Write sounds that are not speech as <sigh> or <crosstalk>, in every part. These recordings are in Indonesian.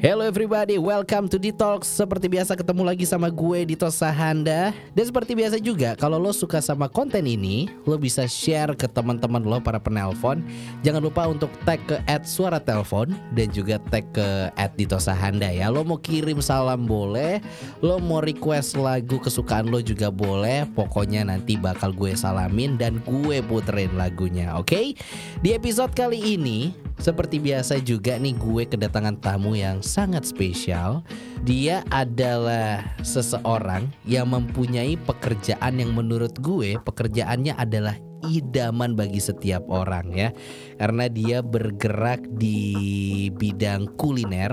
Hello everybody, welcome to Detox Seperti biasa ketemu lagi sama gue Dito Sahanda. Dan seperti biasa juga kalau lo suka sama konten ini Lo bisa share ke teman-teman lo para penelpon. Jangan lupa untuk tag ke at suara telepon Dan juga tag ke at Dito Sahanda ya. Lo mau kirim salam boleh Lo mau request lagu kesukaan lo juga boleh. Pokoknya nanti bakal gue salamin dan gue puterin lagunya oke? Okay? Di episode kali ini seperti biasa juga nih gue kedatangan tamu yang sangat spesial. Dia adalah seseorang yang mempunyai pekerjaan yang menurut gue pekerjaannya adalah idaman bagi setiap orang ya karena dia bergerak di bidang kuliner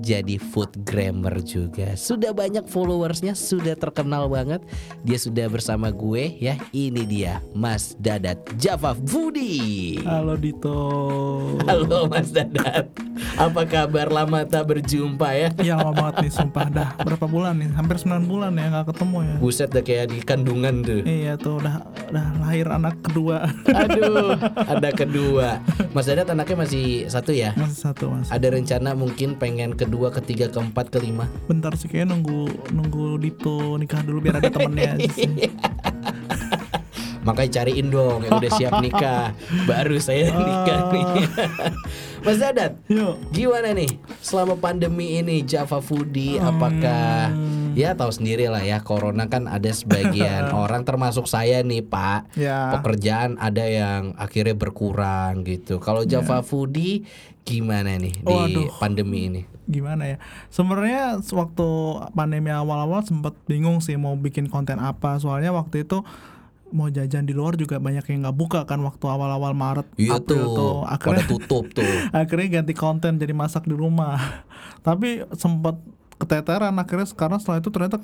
jadi food grammar juga. Sudah banyak followersnya sudah terkenal banget. Dia sudah bersama gue ya. Ini dia Mas Dadat Java Foodie Halo Dito. Halo Mas Dadat. Apa kabar? Lama tak berjumpa ya. Iya lama banget nih sumpah. Dah berapa bulan nih? Hampir 9 bulan ya nggak ketemu ya. Buset dah kayak di kandungan tuh. Iya tuh udah udah lahir anak kedua. Aduh, <laughs> ada kedua. Mas Dadat anaknya masih satu ya? Masih satu mas Ada rencana mungkin pengen kedua, ketiga, keempat, kelima. Bentar sih kayaknya nunggu nunggu Dito nikah dulu biar ada temennya. <laughs> Makanya cariin dong yang udah siap nikah. Baru saya nikah nih. <laughs> Mas Dadat, Yuk gimana nih selama pandemi ini Java Foodie? Apakah ya tahu sendiri lah ya Corona kan ada sebagian <laughs> orang termasuk saya nih Pak. Ya Pekerjaan ada yang akhirnya berkurang gitu. Kalau Java Foodie gimana nih di Waduh. pandemi ini? gimana ya sebenarnya waktu pandemi awal-awal sempat bingung sih mau bikin konten apa soalnya waktu itu mau jajan di luar juga banyak yang nggak buka kan waktu awal-awal Maret Iya April tuh, tuh pada akhirnya tutup tuh. <laughs> akhirnya ganti konten jadi masak di rumah <laughs> tapi sempat keteteran akhirnya sekarang setelah itu ternyata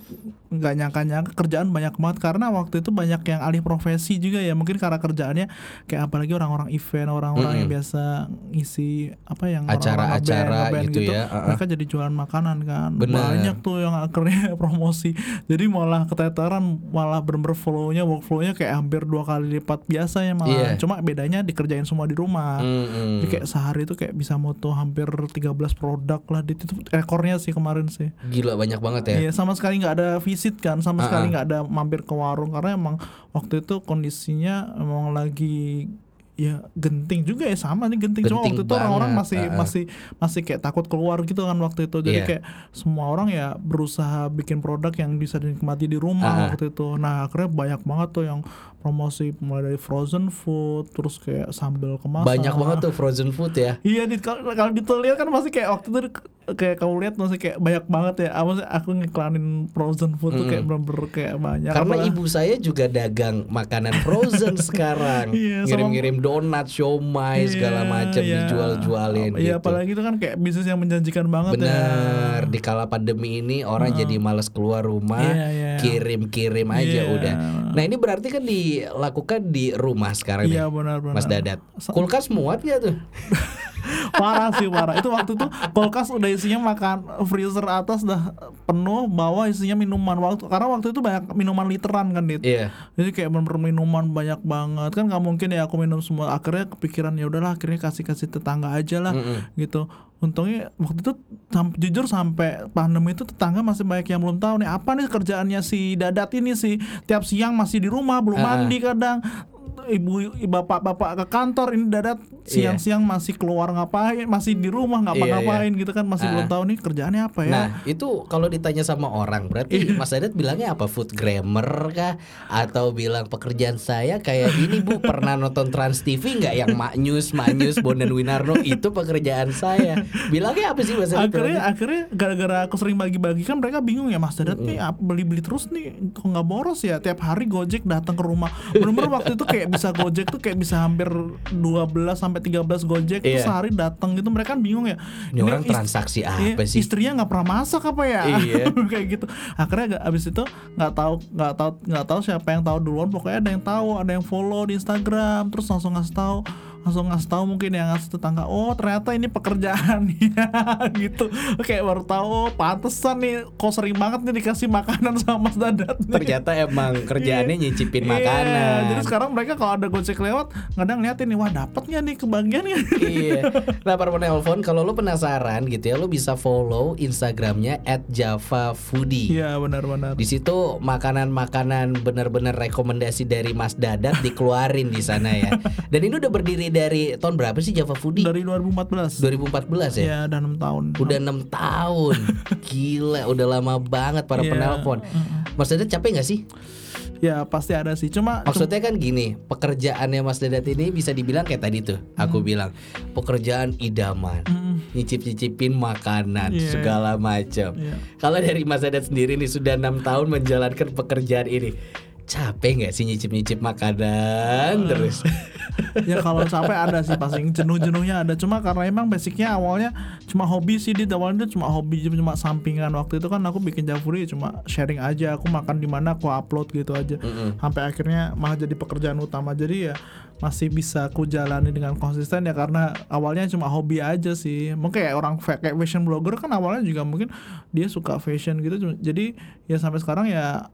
nggak nyangka-nyangka kerjaan banyak banget karena waktu itu banyak yang alih profesi juga ya mungkin karena kerjaannya kayak apalagi orang-orang event orang-orang yang biasa ngisi apa yang Acara-acara ngeband- ngeband gitu ya, uh-uh. mereka jadi jualan makanan kan Bener. banyak tuh yang akhirnya <laughs> promosi jadi malah keteteran malah bener-bener flow-nya workflow-nya kayak hampir dua kali lipat biasa ya malah Iya. cuma bedanya dikerjain semua di rumah Mm-mm. jadi kayak sehari itu kayak bisa moto hampir 13 produk lah di itu rekornya sih kemarin sih. Gila banyak banget ya. Iya sama sekali nggak ada visit kan, sama sekali nggak ada mampir ke warung karena emang waktu itu kondisinya emang lagi ya genting juga ya sama nih genting, cuma Genting waktu itu orang-orang masih uh-uh. masih masih kayak takut keluar gitu kan waktu itu jadi Iya. kayak semua orang ya berusaha bikin produk yang bisa dinikmati di rumah Uh-uh. waktu itu nah akhirnya banyak banget tuh yang promosi mulai dari frozen food terus kayak sambal kemasan Banyak banget tuh frozen food ya. Iya, di, kalau dilihat kan masih kayak waktu itu kayak kamu lihat masih kayak banyak banget ya. Sih aku ngiklanin frozen food tuh kayak bener-bener kayak banyak. Karena Apa- ibu saya juga dagang makanan frozen <laughs> sekarang. Iya, Ngirim-ngirim donat, siomay segala Iya, macam iya. dijual-jualin Iya, gitu. apalagi itu kan kayak bisnis yang menjanjikan banget ya. Bener, di kala pandemi ini orang jadi males keluar rumah, Iya, iya. kirim-kirim aja udah. Nah ini berarti kan dilakukan di rumah sekarang Iya, nih, benar-benar. Mas Dadat. Kulkas muat nggak tuh? <laughs> parah sih parah. Itu waktu itu kulkas udah isinya makan freezer atas udah penuh bawah isinya minuman. Waktu karena waktu itu banyak minuman literan kan dit? Iya. jadi kayak bener minuman banyak banget. Kan nggak mungkin ya aku minum semua. Akhirnya kepikiran ya udahlah akhirnya kasih kasih tetangga aja lah Mm-mm. gitu. Untungnya waktu itu sam- jujur sampai pandemi itu tetangga masih banyak yang belum tahu nih apa nih kerjaannya si dadat ini sih? Tiap siang masih di rumah belum Ah. mandi kadang ibu bapak-bapak ke kantor ini dadat Iya. siang-siang masih keluar ngapain masih di rumah Iya, ngapa-ngapain gitu kan masih Ah. belum tahu nih kerjaannya apa ya. Nah itu kalau ditanya sama orang berarti Mas Dadat bilangnya apa? Food grammar kah? Atau bilang pekerjaan saya kayak ini bu? Pernah nonton Trans TV nggak yang Maknyus Maknyus Bondan Winarno? Itu pekerjaan saya. Bilangnya apa sih Mas Dadat? akhirnya akhirnya gara-gara aku sering bagi-bagi kan mereka bingung ya Mas Dadat nih ap- beli-beli terus nih kok nggak boros ya? Tiap hari Gojek datang ke rumah. Bener-bener waktu itu kayak bisa Gojek tuh kayak bisa hampir 12 sampai 13 Gojek tuh Iya. sehari datang gitu mereka kan bingung ya Ini orang ist- transaksi iya, apa sih? istrinya nggak pernah masak apa ya Iya. <laughs> kayak gitu akhirnya gak, abis itu nggak tahu nggak tahu nggak tahu siapa yang tahu duluan pokoknya ada yang tahu ada yang follow di Instagram terus langsung ngasih tahu langsung ngasih tahu mungkin yang ngasih tetangga oh ternyata ini pekerjaan <laughs> ya gitu kayak baru tahu oh, pantesan nih kok sering banget nih dikasih makanan sama Mas Dadat nih. Ternyata emang kerjaannya nyicipin Iya, makanan. jadi sekarang mereka kalau ada gojek lewat kadang ngeliatin nih wah dapat nggak nih kebagian ya iya. <laughs> Nah para penelpon kalau lo penasaran gitu ya lo bisa follow Instagramnya @javafoodie. iya benar-benar Di situ makanan-makanan bener-bener rekomendasi dari Mas Dadat dikeluarin di sana ya. Dan ini udah berdiri dari tahun berapa sih Java Foodie? dari 2014 2014 ya. ya dan 6 tahun Udah enam tahun, <laughs> gila, udah lama banget para Iya, penelpon. Mas Dadat capek nggak sih? ya pasti ada sih cuma Maksudnya kan gini, pekerjaannya Mas Dadat ini bisa dibilang kayak tadi tuh, aku bilang pekerjaan idaman, nyicip-nyicipin makanan Iya. segala macam. Iya. Kalau dari Mas Dadat sendiri nih sudah enam tahun menjalankan pekerjaan ini, capek nggak sih nyicip-nyicip makanan? Terus? <laughs> ya kalau capek ada sih pasti jenuh-jenuhnya ada. Cuma karena emang basicnya awalnya cuma hobi sih di awalnya itu cuma hobi cuma sampingan. Waktu itu kan aku bikin Javuri cuma sharing aja. Aku makan di mana aku upload gitu aja. Sampai akhirnya malah jadi pekerjaan utama. Jadi ya masih bisa aku jalani dengan konsisten ya. Karena awalnya cuma hobi aja sih. Mungkin kayak orang kayak fashion blogger kan awalnya juga mungkin dia suka fashion gitu. Jadi ya sampai sekarang ya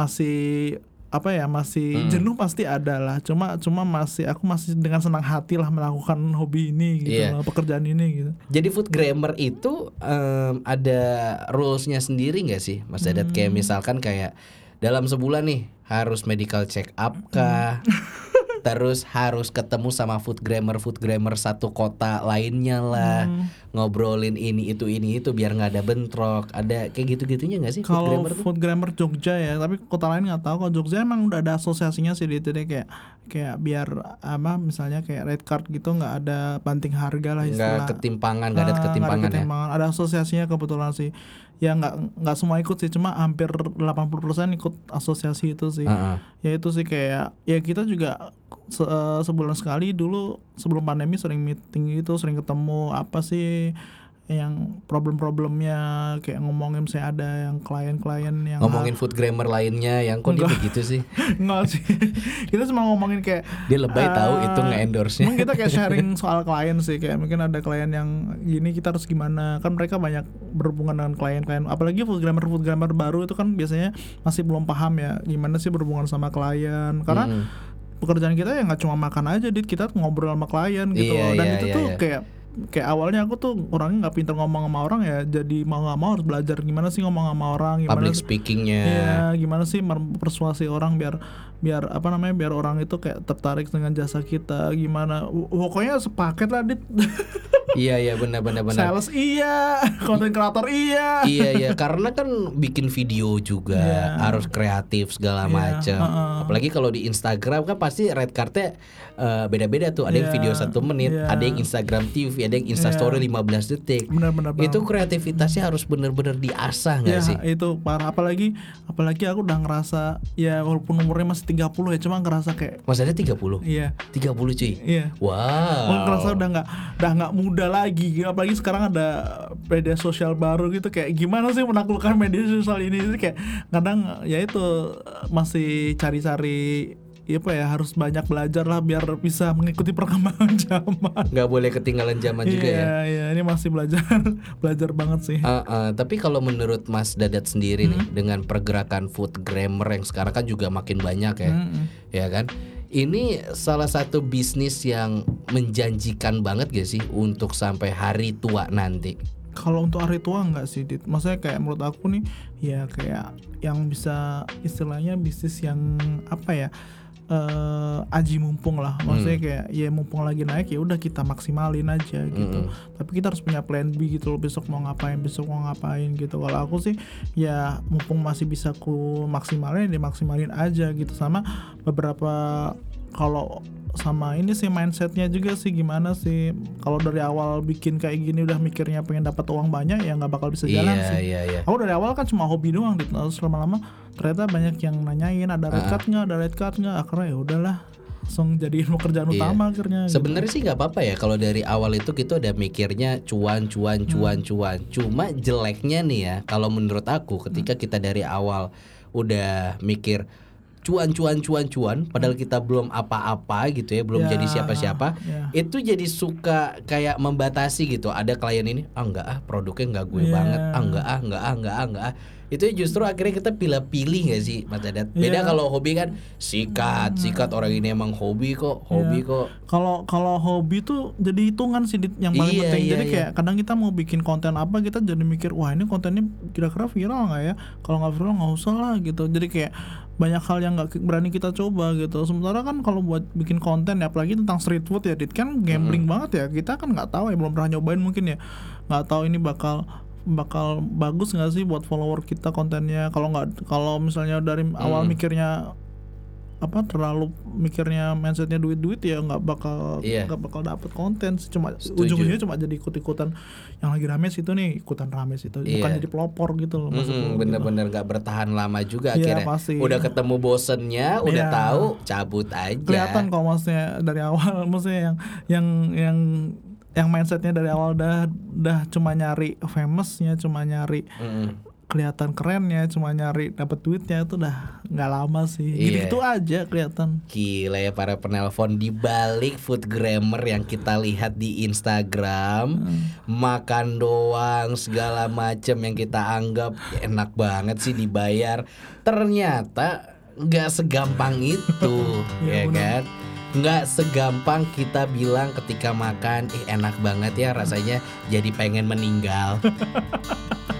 masih apa ya masih jenuh pasti ada lah cuma cuma masih aku masih dengan senang hati lah melakukan hobi ini gitu Iya. loh, pekerjaan ini gitu Jadi food grammar itu em, ada rulesnya sendiri nggak sih, Mas Dadat? Hmm. Kayak misalkan kayak dalam sebulan nih harus medical check up kah? <laughs> Terus harus ketemu sama food grammar food grammar satu kota lainnya lah, Hmm. ngobrolin ini itu ini itu biar nggak ada bentrok. Ada kayak gitu gitunya nggak sih food kalau grammar tuh? food grammar Jogja ya tapi kota lain nggak tahu kalau Jogja emang udah ada asosiasinya sih di itu deh kayak kayak biar apa misalnya kayak red card gitu nggak ada banting harga lah istilah Nggak ketimpangan, nggak ada Ah, ketimpangan ya. ketimpangan. Ada asosiasinya kebetulan sih. Ya nggak nggak semua ikut sih, cuma hampir 80% ikut asosiasi itu sih. Heeh. Ya itu sih kayak ya kita juga se- eh, sebulan sekali dulu sebelum pandemi sering meeting gitu, sering ketemu apa sih yang problem-problemnya kayak ngomongin saya ada yang klien-klien yang Ngomongin food grammar lainnya yang kok dia begitu sih? <laughs> Enggak sih. kita cuma ngomongin kayak Dia lebay tahu eh, itu nge-endorse-nya. Mungkin kita kayak sharing <laughs> soal klien sih kayak mungkin ada klien yang gini kita harus gimana kan mereka banyak berhubungan dengan klien-klien apalagi food grammar food grammar baru itu kan biasanya masih belum paham ya gimana sih berhubungan sama klien karena Mm-mm. pekerjaan kita ya nggak cuma makan aja dit kita ngobrol sama klien gitu Iya, loh. dan iya, itu iya, tuh iya. kayak kayak awalnya aku tuh orangnya nggak pinter ngomong sama orang ya jadi mau nggak mau harus belajar gimana sih ngomong sama orang gimana Public speakingnya. Iya, gimana sih persuasi orang biar biar apa namanya biar orang itu kayak tertarik dengan jasa kita gimana pokoknya sepaket lah dit <laughs> Iya iya benar benar benar. sales iya <laughs> konten kreator iya iya iya karena kan bikin video juga Iya. harus kreatif segala Iya, macam. heeh. Apalagi kalau di Instagram kan pasti red cardnya eh, beda-beda tuh. Ada yang Iya, video satu menit, iya. ada yang Instagram TV, ada yang Insta Story 15 detik. benar-benar Itu kreativitasnya harus bener-bener diasah nggak ya sih? itu parah apalagi apalagi aku udah ngerasa ya walaupun umurnya masih 30 ya cuma ngerasa kayak Mas ada 30? iya 30 cuy. iya Aku Wow. ngerasa udah nggak udah nggak muda lagi apalagi sekarang ada media sosial baru gitu kayak gimana sih menaklukkan media sosial ini kayak kadang ya itu masih cari-cari ya apa ya harus banyak belajar lah biar bisa mengikuti perkembangan <laughs> zaman nggak boleh ketinggalan zaman juga ya. iya iya ini masih belajar <laughs> belajar banget sih Uh, uh, tapi kalau menurut Mas Dadat sendiri nih Hmm. dengan pergerakan food grammar yang sekarang kan juga makin banyak ya, Mm-mm. ya kan? Ini salah satu bisnis yang menjanjikan banget gak sih untuk sampai hari tua nanti? kalau untuk hari tua enggak sih Dit. maksudnya kayak menurut aku nih ya kayak yang bisa istilahnya bisnis yang apa ya eh aji mumpung lah. Maksudnya kayak ya mumpung lagi naik ya udah kita maksimalin aja gitu. Tapi kita harus punya plan B gitu loh besok mau ngapain besok mau ngapain gitu. Kalau aku sih ya mumpung masih bisa ku maksimalin ya dimaksimalin aja gitu. Sama beberapa kalau sama ini sih mindsetnya juga sih gimana sih kalau dari awal bikin kayak gini udah mikirnya pengen dapat uang banyak ya nggak bakal bisa jalan Iya sih iya iya. aku dari awal kan cuma hobi doang terus lama-lama ternyata banyak yang nanyain ada red card nggak ada red card nggak akhirnya ya udahlah langsung jadiin pekerjaan Iya. utama akhirnya gitu. Sebenarnya sih nggak apa-apa ya kalau dari awal itu kita udah mikirnya cuan cuan cuan cuan. Cuma jeleknya nih ya kalau menurut aku ketika kita dari awal udah mikir cuan cuan cuan cuan padahal kita belum apa-apa gitu ya belum Ya, jadi siapa-siapa ya. itu jadi suka kayak membatasi gitu ada klien ini ah enggak ah produknya enggak gue Ya. banget ah enggak ah enggak ah enggak ah enggak ah itu justru akhirnya kita pilih-pilih gak sih Mas Dadat beda Ya. kalau hobi kan sikat sikat orang ini emang hobi kok hobi Ya. kok Kalau kalau hobi tuh jadi hitungan sih yang paling Iya, penting. iya, jadi iya. kayak kadang kita mau bikin konten apa kita jadi mikir wah ini kontennya kira-kira viral nggak ya? Kalau nggak viral nggak usah lah gitu. Jadi kayak banyak hal yang nggak berani kita coba gitu. Sementara kan kalau buat bikin konten ya apalagi tentang street food ya Dit kan gambling banget ya. Kita kan nggak tahu ya belum pernah nyobain mungkin ya. Nggak tahu ini bakal bakal bagus nggak sih buat follower kita kontennya kalau nggak kalau misalnya dari awal Hmm. mikirnya apa terlalu mikirnya mindsetnya duit duit ya nggak bakal Iya. nggak bakal dapet konten cuma ujung-ujungnya cuma jadi ikut ikutan yang lagi rame situ nih ikutan rame situ bukan Iya. jadi pelopor gitu loh maksud Mm-mm, gua gitu. bener-bener bertahan lama juga Iya, akhirnya pasti. udah ketemu bosennya udah Iya. tahu cabut aja kelihatan kok maksudnya dari awal <laughs> maksudnya yang yang yang yang mindsetnya dari awal udah udah cuma nyari famousnya cuma nyari Mm-mm. Kelihatan kerennya cuma nyari dapat duitnya itu udah nggak lama sih. Gitu Iya. gitu aja kelihatan. Gila ya para penelpon. Di balik food grammar yang kita lihat di Instagram makan doang segala macem yang kita anggap enak banget sih dibayar. Ternyata nggak segampang itu <laughs> ya benar. kan? Nggak segampang kita bilang ketika makan eh enak banget ya rasanya jadi pengen meninggal <laughs>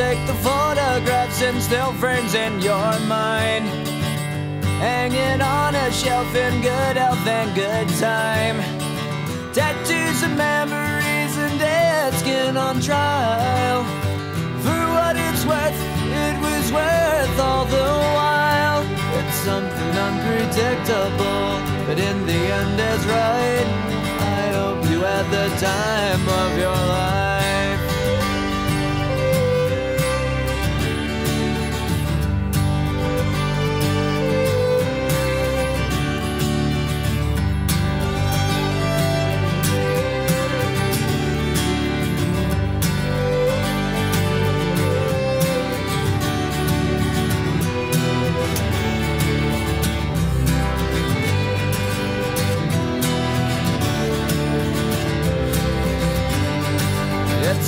Take the photographs and still frames in your mind. Hanging on a shelf in good health and good time. Tattoos of memories and dead skin on trial. For what it's worth, it was worth all the while. It's something unpredictable, but in the end is right. I hope you had the time of your life.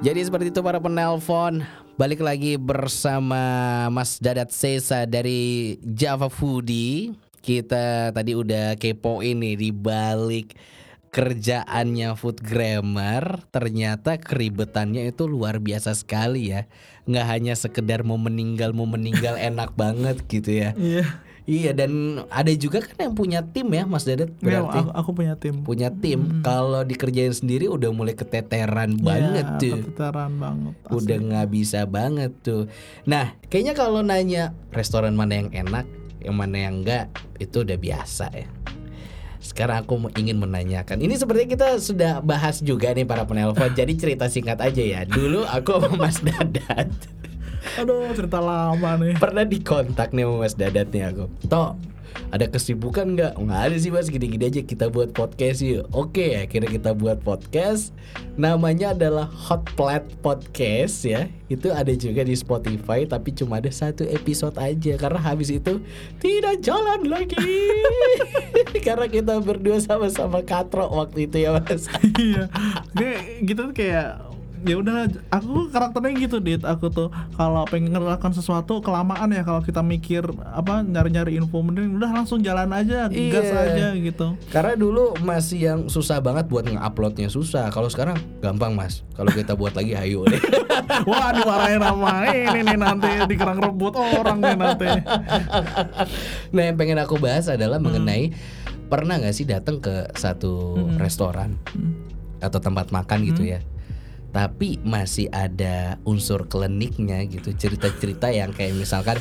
Jadi seperti itu para penelpon. Balik lagi bersama Mas Dadat Sesa dari Java Foodie. Kita tadi udah kepoin nih di balik kerjaannya food grammar. Ternyata keribetannya itu luar biasa sekali ya. Nggak hanya sekedar mau meninggal mau meninggal <laughs> enak banget gitu ya. Iya Iya dan ada juga kan yang punya tim ya Mas Dadat Iya, berarti? aku, aku punya tim. Punya tim. Kalau dikerjain sendiri udah mulai keteteran banget Iya, tuh. keteteran banget asli. udah nggak bisa banget tuh. Nah kayaknya kalau nanya restoran mana yang enak yang mana yang enggak itu udah biasa ya. Sekarang aku ingin menanyakan. Ini sepertinya kita sudah bahas juga nih para penelpon jadi cerita singkat aja ya. Dulu aku sama Mas Dadat <laughs> Aduh cerita lama nih. Pernah dikontak nih sama Mas Dadat nih aku. Tok, ada kesibukan nggak? Nggak ada sih mas, gini-gini aja kita buat podcast yuk. Oke, akhirnya kita buat podcast. Namanya adalah Hot Plate Podcast ya. Itu ada juga di Spotify, tapi cuma ada satu episode aja karena habis itu tidak jalan lagi. <laughs> karena kita berdua sama-sama katro waktu itu ya mas. Iya. Gitu tuh kayak ya udah aku karakternya gitu dit aku tuh kalau pengen ngelakukan sesuatu kelamaan ya kalau kita mikir apa nyari-nyari info mending udah langsung jalan aja gas Iya. aja gitu Karena dulu masih yang susah banget buat nge-uploadnya susah. Kalau sekarang gampang mas. Kalau kita buat lagi hayu deh. wah dimarahin sama ini nih nanti dikerang rebut orang nih nanti nah yang pengen aku bahas adalah mengenai pernah nggak sih datang ke satu restoran atau tempat makan gitu ya tapi masih ada unsur kliniknya gitu cerita-cerita yang kayak misalkan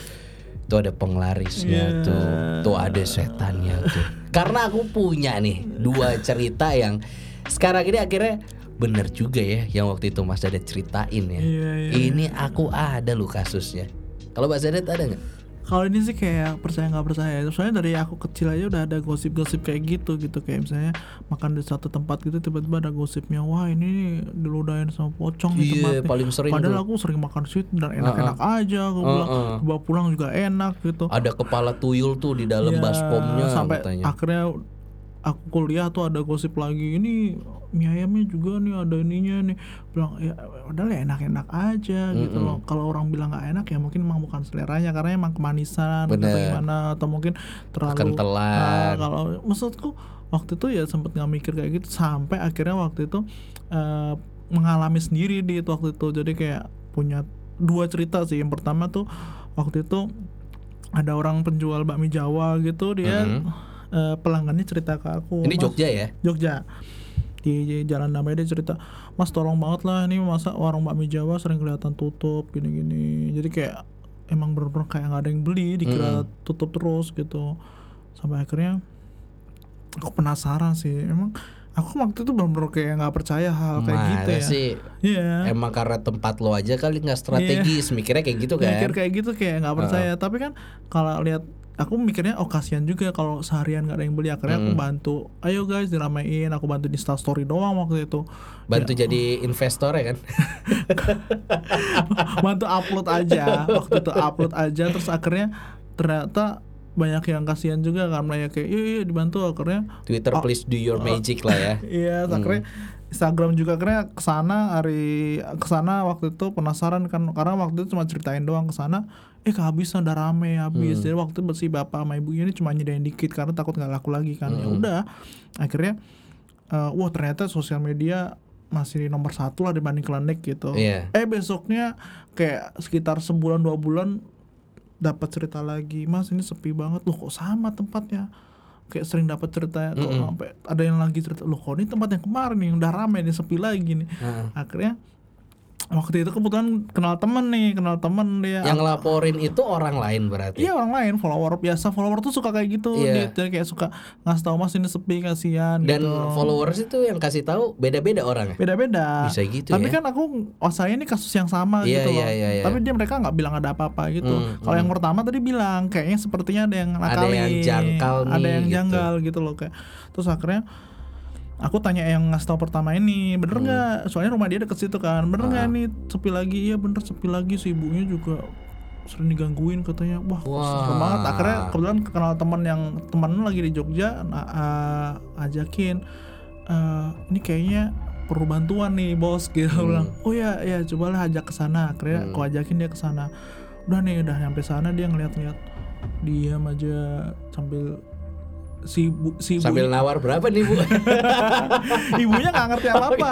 tuh ada penglarisnya Iya. tuh tuh ada setannya tuh karena aku punya nih dua cerita yang sekarang ini akhirnya bener juga ya yang waktu itu Mas Dadet ceritain ya Iya, iya. ini aku ada loh kasusnya kalau Mas Dadet ada nggak kalau ini sih kayak percaya nggak percaya soalnya dari aku kecil aja udah ada gosip-gosip kayak gitu gitu kayak misalnya makan di satu tempat gitu tiba-tiba ada gosipnya wah ini diludahin sama pocong di Iya, tempatnya paling sering padahal tuh. aku sering makan situ dan enak-enak aja aku bilang Uh-uh. bawa pulang juga enak gitu ada kepala tuyul tuh di dalam Ya, baskomnya sampai katanya. akhirnya aku kuliah tuh ada gosip lagi ini mie ayamnya juga nih ada ininya nih. Bilang ya udah lah enak-enak aja gitu loh. Kalau orang bilang nggak enak ya mungkin emang bukan seleranya karena emang kemanisan atau Bener. gimana atau mungkin terlalu Kentelan. Ah, kalau maksudku waktu itu ya sempet nggak mikir kayak gitu sampai akhirnya waktu itu eh, mengalami sendiri di itu waktu itu. Jadi kayak punya dua cerita sih. Yang pertama tuh waktu itu ada orang penjual bakmi Jawa gitu dia eh, pelanggannya cerita ke aku Ini "Mas, Jogja ya? Jogja. Di, Jalan Damai dia cerita Mas tolong banget lah ini masa warung bakmi Jawa sering kelihatan tutup gini-gini. Jadi kayak emang bener-bener kayak nggak ada yang beli dikira tutup terus gitu. Sampai akhirnya aku penasaran sih emang aku waktu itu bener-bener kayak nggak percaya hal kayak gitu ya. sih? Iya. Emang karena tempat lo aja kali nggak strategis mikirnya kayak gitu kan? mikir kayak gitu kayak nggak percaya. Tapi kan kalau lihat aku mikirnya oh kasihan juga kalau seharian nggak ada yang beli. Akhirnya aku bantu ayo guys diramein. Aku bantu di story doang waktu itu. Bantu jadi investor ya kan? <laughs> bantu upload aja. Waktu itu upload aja terus akhirnya ternyata banyak yang kasihan juga karena ya kayak iya iya dibantu. Akhirnya Twitter please do your magic lah ya. <laughs> Iya, terus akhirnya Instagram juga akhirnya ke sana hari ke sana waktu itu penasaran kan karena waktu itu cuma ceritain doang ke sana eh kehabisan udah rame habis. Jadi waktu itu si bapak sama ibunya ini cuma nyediain dikit karena takut nggak laku lagi kan. Ya udah akhirnya eh, wah ternyata sosial media masih nomor satu lah dibanding klinik gitu. Iya. eh besoknya kayak sekitar sebulan dua bulan dapat cerita lagi mas ini sepi banget. Loh kok sama tempatnya kayak sering dapat cerita kok sampai ada yang lagi cerita loh kok ini tempat yang kemarin yang udah rame nih sepi lagi nih. Akhirnya waktu itu kebetulan kenal temen nih kenal temen dia Yang laporin itu orang lain berarti. Iya orang lain follower biasa follower tuh suka kayak gitu Iya. dia, dia kayak suka ngasih tahu mas ini sepi kasihan Dan gitu. followers itu yang kasih tahu beda-beda orangnya. beda-beda Bisa gitu tapi ya. kan aku oh saya ini kasus yang sama Iya, gitu loh iya, iya, iya. tapi dia mereka nggak bilang ada apa-apa gitu Hmm, kalau yang pertama tadi bilang kayaknya sepertinya ada yang nakali yang jangkal ada nih, yang gitu. janggal gitu loh kayak terus akhirnya aku tanya yang ngasih tahu pertama ini Hmm. bener nggak? Soalnya rumah dia deket situ kan. Bener nggak Ah. nih? Sepi lagi. Iya bener sepi lagi. Si ibunya juga sering digangguin katanya. Wah, Wah. serem banget. Akhirnya kebetulan kenal teman yang teman lagi di Jogja nah, ah, ajakin "Eh, ini kayaknya perlu bantuan nih bos gitu. Hmm. bilang oh ya ya cobalah ajak ke sana. Akhirnya aku ajakin dia ke sana. Udah nih udah nyampe sana. Dia ngeliat-ngeliat diam aja sambil si bu, si Sambil nawar berapa nih bu? <laughs> ibunya nggak ngerti apa apa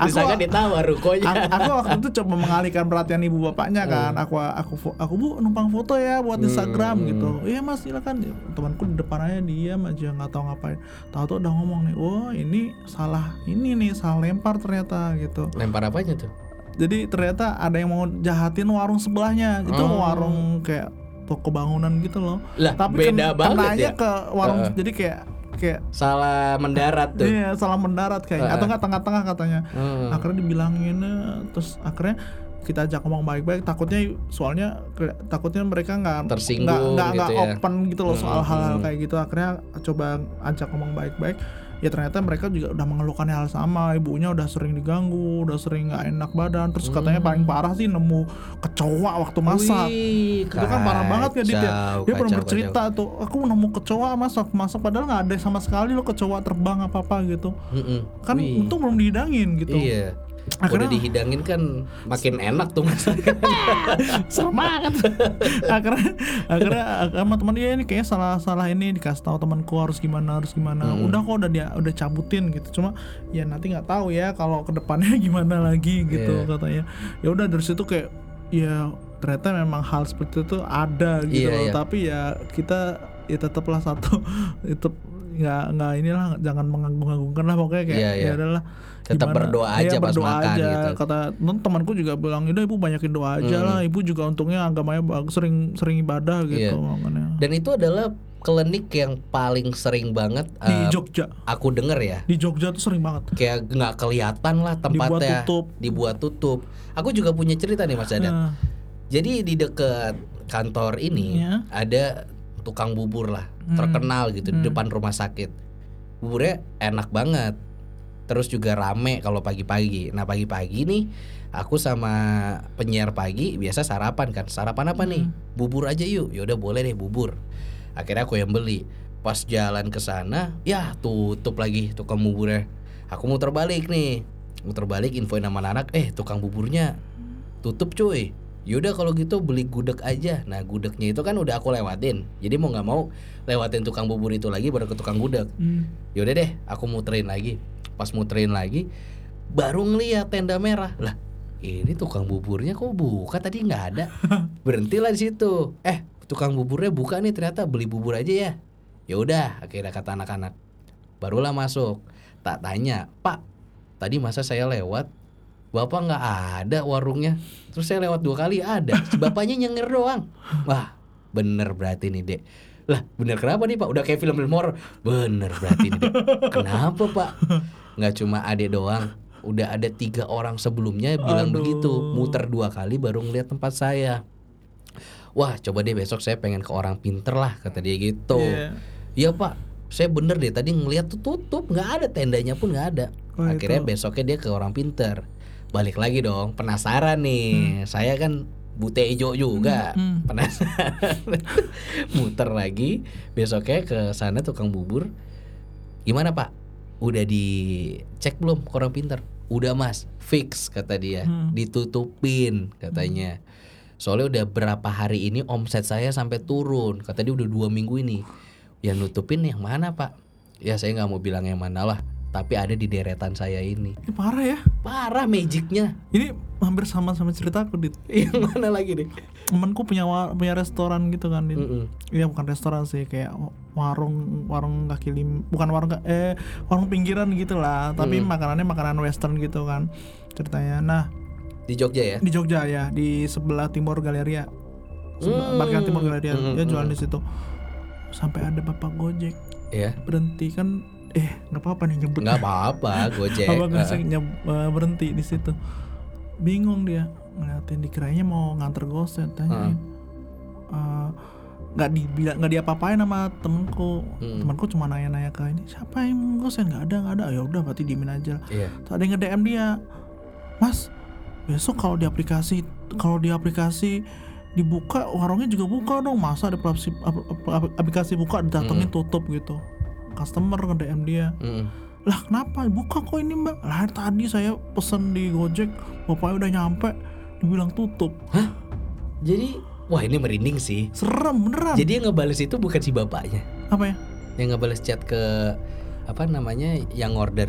Disangka ditawar rukonya. aku, aku waktu itu coba mengalihkan perhatian ibu bapaknya kan. Aku aku fo- aku bu numpang foto ya buat Instagram gitu. Iya mas silakan. Temanku di depan aja diam aja nggak tahu ngapain. Tahu tuh udah ngomong nih oh ini salah ini nih salah lempar ternyata gitu. Lempar apanya tuh? jadi ternyata ada yang mau jahatin warung sebelahnya. Itu Oh. warung kayak toko bangunan gitu loh Lah, tapi beda ken- banget ya? ke warung Heeh. jadi kayak kayak Salah mendarat tuh. Iya, salah mendarat kayaknya atau Heeh. enggak tengah-tengah katanya. Hmm. Akhirnya dibilangin eh, terus akhirnya kita ajak ngomong baik-baik takutnya soalnya takutnya mereka nggak Tersinggung nggak nggak gitu ya. open gitu loh soal hal-hal hmm. kayak gitu akhirnya coba ajak ngomong baik-baik ya ternyata mereka juga udah mengeluhkan hal sama ibunya udah sering diganggu udah sering nggak enak badan terus katanya paling parah sih nemu kecoa waktu masak Wih, itu kan parah banget ya dia dia, dia pernah kacau, bercerita tuh aku nemu kecoa masak masak padahal nggak ada sama sekali loh kecoa terbang apa apa gitu. Mm-mm. kan Wih. untung belum dihidangin gitu Iya. Akhirnya- Udah dihidangin kan makin enak tuh <laughs> masakan. serem banget akhirnya akhirnya sama teman dia ini kayaknya salah salah ini dikasih tahu temanku harus gimana harus gimana Hmm. udah kok udah dia udah cabutin gitu cuma ya nanti nggak tahu ya kalau ke depannya <laughs> gimana lagi gitu Iya. katanya ya udah dari situ kayak ya ternyata memang hal seperti itu ada gitu Iya, loh. iya. tapi ya kita ya tetaplah satu <laughs> itu nggak nggak inilah jangan mengagung-agungkan lah pokoknya kayak Iya, iya. ya adalah Tetap gimana- berdoa iya, aja pas berdoa makan aja. gitu. kata temanku juga bilang udah ibu banyakin doa aja Hmm. lah ibu juga untungnya agamanya sering sering ibadah gitu Iya. makanya Dan itu adalah klinik yang paling sering banget di eh, Jogja aku denger ya. di Jogja tuh sering banget Kayak nggak kelihatan lah tempatnya. tutup. Dibuat tutup. Aku juga punya cerita nih Mas Dadan. Nah, Jadi di dekat kantor ini Iya. ada tukang bubur lah, Hmm. terkenal gitu di Hmm. depan rumah sakit. Buburnya enak banget. Terus juga rame kalau pagi-pagi. Nah, pagi-pagi nih aku sama penyiar pagi biasa sarapan kan. Sarapan apa nih? Hmm. Bubur aja yuk. Ya udah boleh deh bubur. Akhirnya aku yang beli. Pas jalan ke sana, ya tutup lagi tukang buburnya. Aku muter balik nih. Muter balik infoin sama anak, eh tukang buburnya tutup cuy Yaudah kalau gitu beli gudeg aja Nah gudegnya itu kan udah aku lewatin Jadi mau nggak mau lewatin tukang bubur itu lagi baru ke tukang gudeg hmm. Yaudah deh aku muterin lagi Pas muterin lagi Baru ngeliat tenda merah. Lah ini tukang buburnya kok buka? Tadi nggak ada. <laughs> Berhentilah di situ. Eh tukang buburnya buka nih ternyata beli bubur aja ya. Ya udah akhirnya kata anak-anak Barulah masuk. Tak tanya Pak tadi masa saya lewat? Bapak nggak ada warungnya? Terus saya lewat dua kali ada. Si Bapaknya nyengir doang. Wah bener berarti nih dek. Lah bener kenapa nih pak? Udah kayak film-film horor Bener berarti nih dek. <laughs> Kenapa pak Nggak cuma adek doang. Udah ada tiga orang sebelumnya bilang Aduh. begitu. Muter dua kali baru ngeliat tempat saya. Wah coba deh besok saya pengen ke orang pinter lah Kata dia gitu. Iya. Iya pak. Saya bener deh tadi ngeliat tuh tutup. Nggak ada tendanya pun nggak ada. Oh, akhirnya itu. besoknya dia ke orang pinter. Balik lagi dong penasaran nih. Saya kan bute ijo juga. Hmm, hmm. penasaran. <laughs> Muter lagi besoknya ke sana tukang bubur. Gimana pak udah dicek belum? Orang pinter udah mas. Fix kata dia. Hmm. ditutupin katanya. Soalnya udah berapa hari ini omset saya sampai turun. Kata dia udah dua minggu ini. Yang nutupin yang mana pak? Ya saya nggak mau bilang yang mana lah tapi ada di deretan saya ini. Ini parah ya. Parah magicnya. Ini hampir sama sama cerita aku dit. Yang mana lagi nih temanku punya punya restoran gitu kan dit Mm-mm. Iya bukan restoran sih kayak warung warung kaki lim bukan warung eh warung pinggiran gitu lah tapi Hmm. makanannya makanan western gitu kan ceritanya. Nah di Jogja ya? di Jogja ya di sebelah timur Galeria sebelah Hmm. parkiran timur Galeria Hmm, dia hmm, jualan hmm. di situ. Sampai ada bapak gojek ya berhenti kan eh nggak apa-apa nih nyebut. Nggak apa-apa <laughs> gojek. Bapak gojek nyeb- eh, berhenti di situ. Bingung dia ngeliatin dikiranya mau nganter gosen tanyain Eh, nggak dibilang nggak diapa-apain sama temenku. Hmm. temanku cuma nanya-nanya ke ini siapa yang gosen nggak ada nggak ada. Ya udah berarti diemin aja. Iya. Terus ada yang nge DM dia mas besok kalau di aplikasi kalau di aplikasi dibuka warungnya juga buka dong. Masa ada aplikasi, ap- ap- aplikasi buka datengin Hmm. tutup gitu. Customer nge DM dia. Mm-mm. lah kenapa? Buka kok ini mbak. Lah tadi saya pesen di gojek bapaknya udah nyampe dibilang tutup. Jadi wah ini merinding sih. Serem beneran. Jadi yang ngebales itu bukan si bapaknya. Apa ya? Yang ngebales chat ke apa namanya yang order.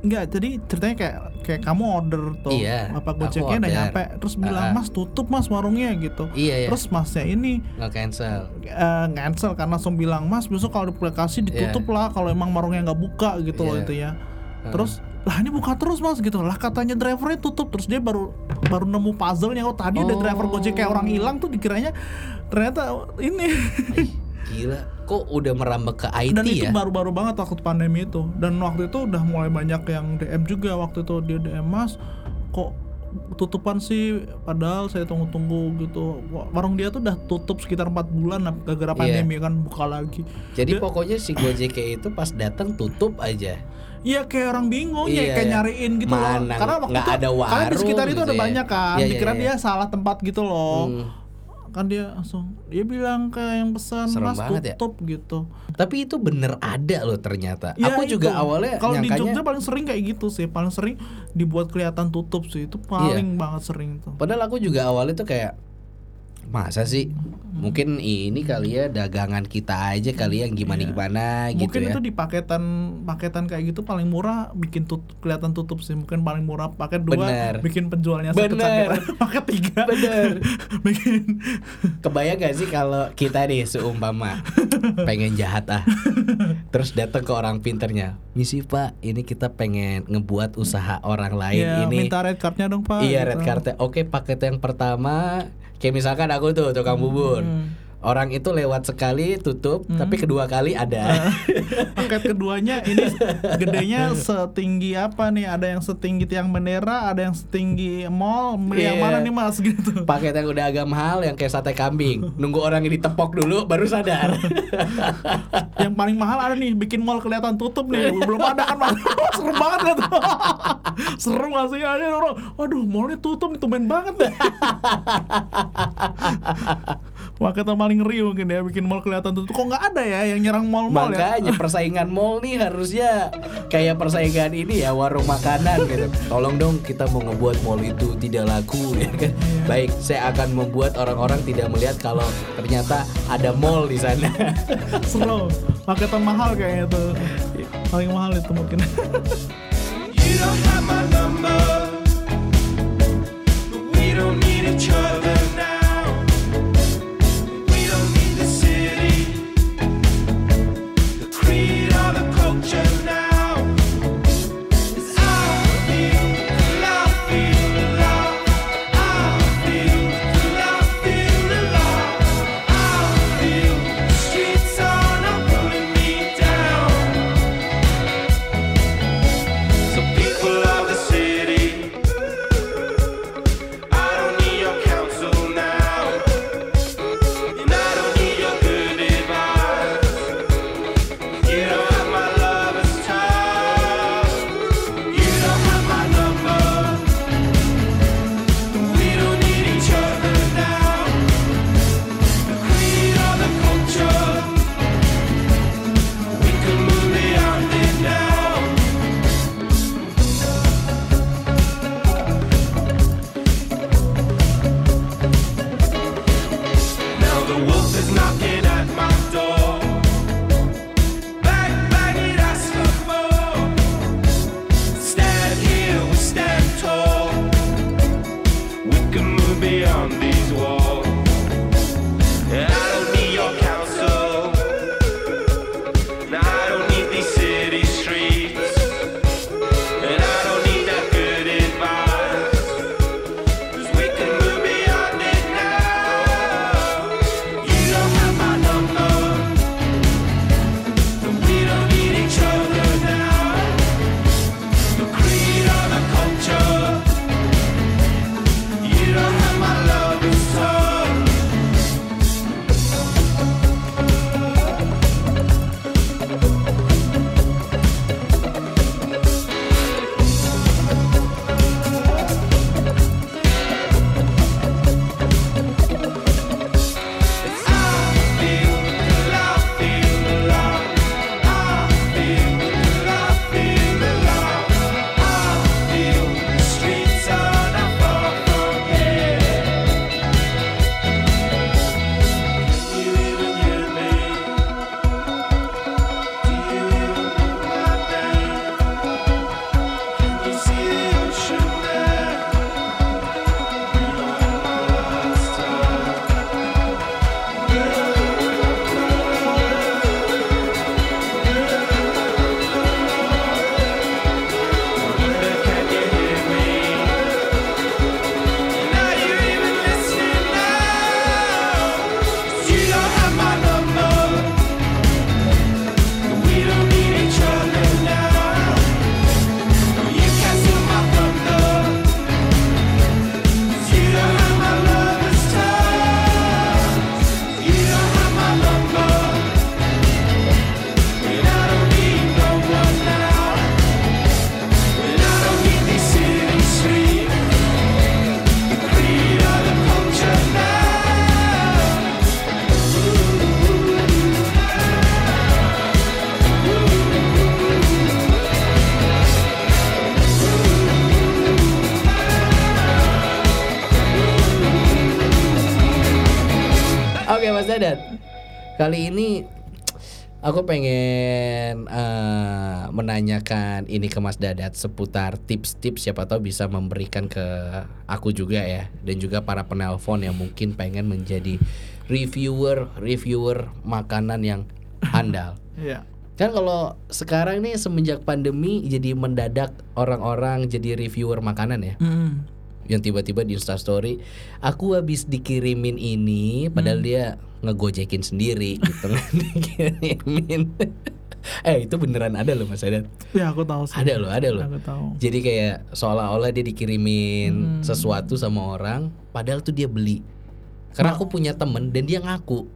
Enggak, jadi ceritanya kayak kayak kamu order tuh. Iya, apa gojeknya udah nyampe. Terus bilang Ah. mas tutup mas warungnya gitu. Iya ya terus masnya ini nggak cancel eh, cancel karena langsung bilang mas besok kalau di aplikasi ditutup lah kalau emang warungnya nggak buka gitu loh Iya. itu ya terus lah ini buka terus mas gitu. Lah katanya drivernya tutup terus dia baru baru nemu puzzle-nya. Oh tadi ada Oh. driver gojek kayak orang hilang tuh dikiranya ternyata ini. Gila. Kok udah merambah ke IT dan itu ya? baru-baru banget waktu pandemi itu. Dan waktu itu udah mulai banyak yang DM juga waktu itu. Dia DM mas kok tutupan sih? Padahal saya tunggu-tunggu gitu. Wa- warung dia tuh udah tutup sekitar empat bulan gara-gara Iya. pandemi kan buka lagi. Jadi Dia- pokoknya si Gojek itu pas datang tutup aja. Iya kayak orang bingung Iya, ya kayak iya. nyariin gitu Mana loh karena waktu itu ada karena di sekitar warung itu gitu ada ya. banyak kan Iya, iya, dikira iya. dia salah tempat gitu loh Hmm. kan dia langsung dia bilang ke yang pesan Serem mas ya. tutup gitu Tapi itu bener ada loh ternyata. Ya, Aku juga itu. awalnya kalau di Jogja paling sering kayak gitu sih paling sering dibuat kelihatan tutup sih itu paling banget sering tuh Padahal aku juga awalnya tuh kayak masa sih mungkin ini kali ya dagangan kita aja kali ya gimana gimana gitu mungkin ya. itu di paketan paketan kayak gitu paling murah bikin tutup kelihatan tutup sih mungkin paling murah paket dua Bener. bikin penjualnya Bener. paket tiga Bener. <laughs> bikin Kebayang gak sih kalau kita nih seumpama pengen jahat ah, terus datang ke orang pinternya, misi pak, ini kita pengen ngebuat usaha orang lain ya, ini. minta red cardnya dong pak Iya gitu. red cardnya. Oke paket yang pertama, kayak misalkan aku tuh tukang bubur. Hmm. Orang itu lewat sekali tutup, tapi kedua kali ada. <laughs> paket keduanya ini gedenya setinggi apa nih ada yang setinggi tiang bendera ada yang setinggi mall milih yang Iya. mana nih mas <laughs> gitu paket yang udah agak mahal yang kayak sate kambing. Nunggu orang ini tepok dulu baru sadar. <laughs> yang paling mahal ada nih bikin mall kelihatan tutup nih belum ada kan Mas? serem banget kan serem gak sih ada orang waduh mallnya tutup nih tumben banget deh paket yang paling ngeri mungkin ya bikin mall kelihatan tutup kok nggak ada ya yang nyerang mall-mall ya Makanya persaingan mall nih harusnya kayak persaingan ini ya warung makanan gitu. Tolong dong kita mau ngebuat mall itu tidak laku <laughs> ya kan. Baik, saya akan membuat orang-orang tidak melihat kalau ternyata ada mall di sana. <laughs> seru paketan mahal kayaknya tuh paling mahal itu mungkin <laughs> You don't have my number, but we don't need each other kali ini aku pengen eh, menanyakan ini ke Mas Dadat seputar tips-tips siapa tahu bisa memberikan ke aku juga ya dan juga para penelpon yang mungkin pengen menjadi reviewer reviewer makanan yang handal. <laughs> Iya. Kan kalau sekarang nih semenjak pandemi jadi mendadak orang-orang jadi reviewer makanan ya. Mm. Yang tiba-tiba di Instastory aku habis dikirimin ini padahal dia ngegojekin sendiri gitu <laughs> dikirimin. eh itu beneran ada loh Mas Adat. Ya aku tahu sih. Ada loh, ada loh. Aku tahu. Jadi kayak seolah-olah dia dikirimin sesuatu sama orang padahal tuh dia beli. Karena aku punya temen dan dia ngaku.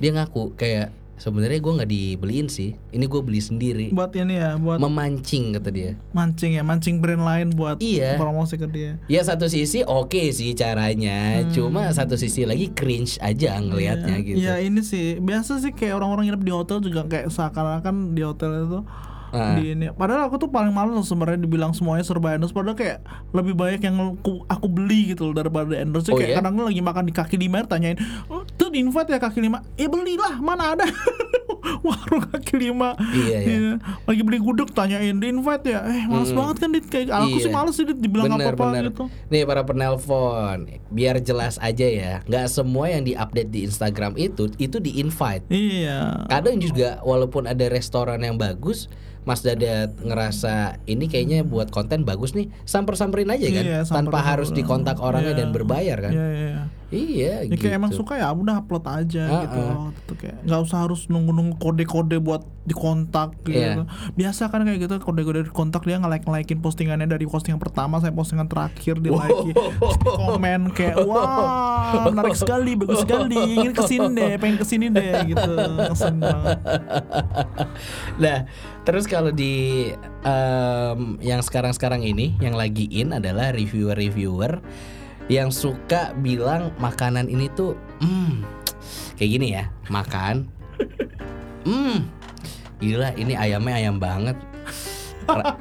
Dia ngaku kayak sebenarnya gue nggak dibeliin sih. Ini gue beli sendiri. Buat ini ya, buat Memancing kata dia. mancing ya, mancing brand lain buat Iya. promosi ke dia. Ya satu sisi oke sih caranya, cuma satu sisi lagi cringe aja ngelihatnya gitu. Ya ini sih biasa sih kayak orang-orang nginep di hotel juga kayak seakan-akan di hotel itu Ah. di ini. Padahal aku tuh paling males sebenarnya dibilang semuanya serba endorse. Padahal kayak lebih banyak yang aku, aku beli gitu loh daripada endorse. Oh, kayak iya? kadang lagi makan di kaki lima tanyain, oh, tuh di invite ya kaki lima. Ya belilah, mana ada <laughs> warung kaki lima. Iya, iya. Lagi beli gudeg tanyain di invite ya. Eh males banget kan dit kayak aku sih Iya. males sih dit dibilang Bener, apa-apa bener. gitu. Nih para penelpon, biar jelas aja ya, nggak semua yang diupdate di Instagram itu itu di invite. Iya. Kadang juga walaupun ada restoran yang bagus, Mas Dadat ngerasa ini kayaknya buat konten bagus nih, samper-samperin aja kan, Iya, tanpa samper-samper. harus dikontak orangnya Iya. dan berbayar kan. Iya, iya, iya. Iya, Ya gitu. kayak emang suka ya udah upload aja Ah, gitu loh. Gitu kayak nggak usah harus nunggu-nunggu kode-kode buat dikontak gitu. Iya. Biasa kan kayak gitu kode-kode dikontak dia nge-like-ngelakin postingannya dari postingan pertama sampai postingan terakhir di like komen kayak wah menarik <laughs> sekali bagus sekali ingin ke sini deh pengen ke sini deh gitu banget Nah, terus kalau di em, yang sekarang-sekarang ini yang lagi in adalah reviewer-reviewer yang suka bilang makanan ini tuh hmm kayak gini ya, makan. Hmm. Gila, ini ayamnya ayam banget. Ra-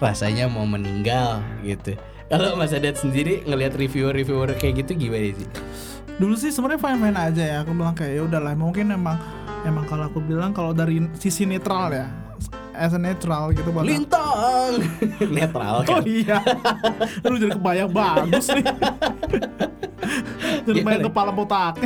rasanya mau meninggal gitu. Kalau Mas Adat sendiri ngelihat reviewer-reviewer kayak gitu gimana sih? dulu sih sebenarnya fine fine aja ya aku bilang kayak ya udahlah mungkin emang emang kalau aku bilang kalau dari sisi netral ya as a netral gitu buat Lintang <laughs> netral Oh kan. iya Lu jadi kebayang bagus nih Jadi Gimana? main kepala botak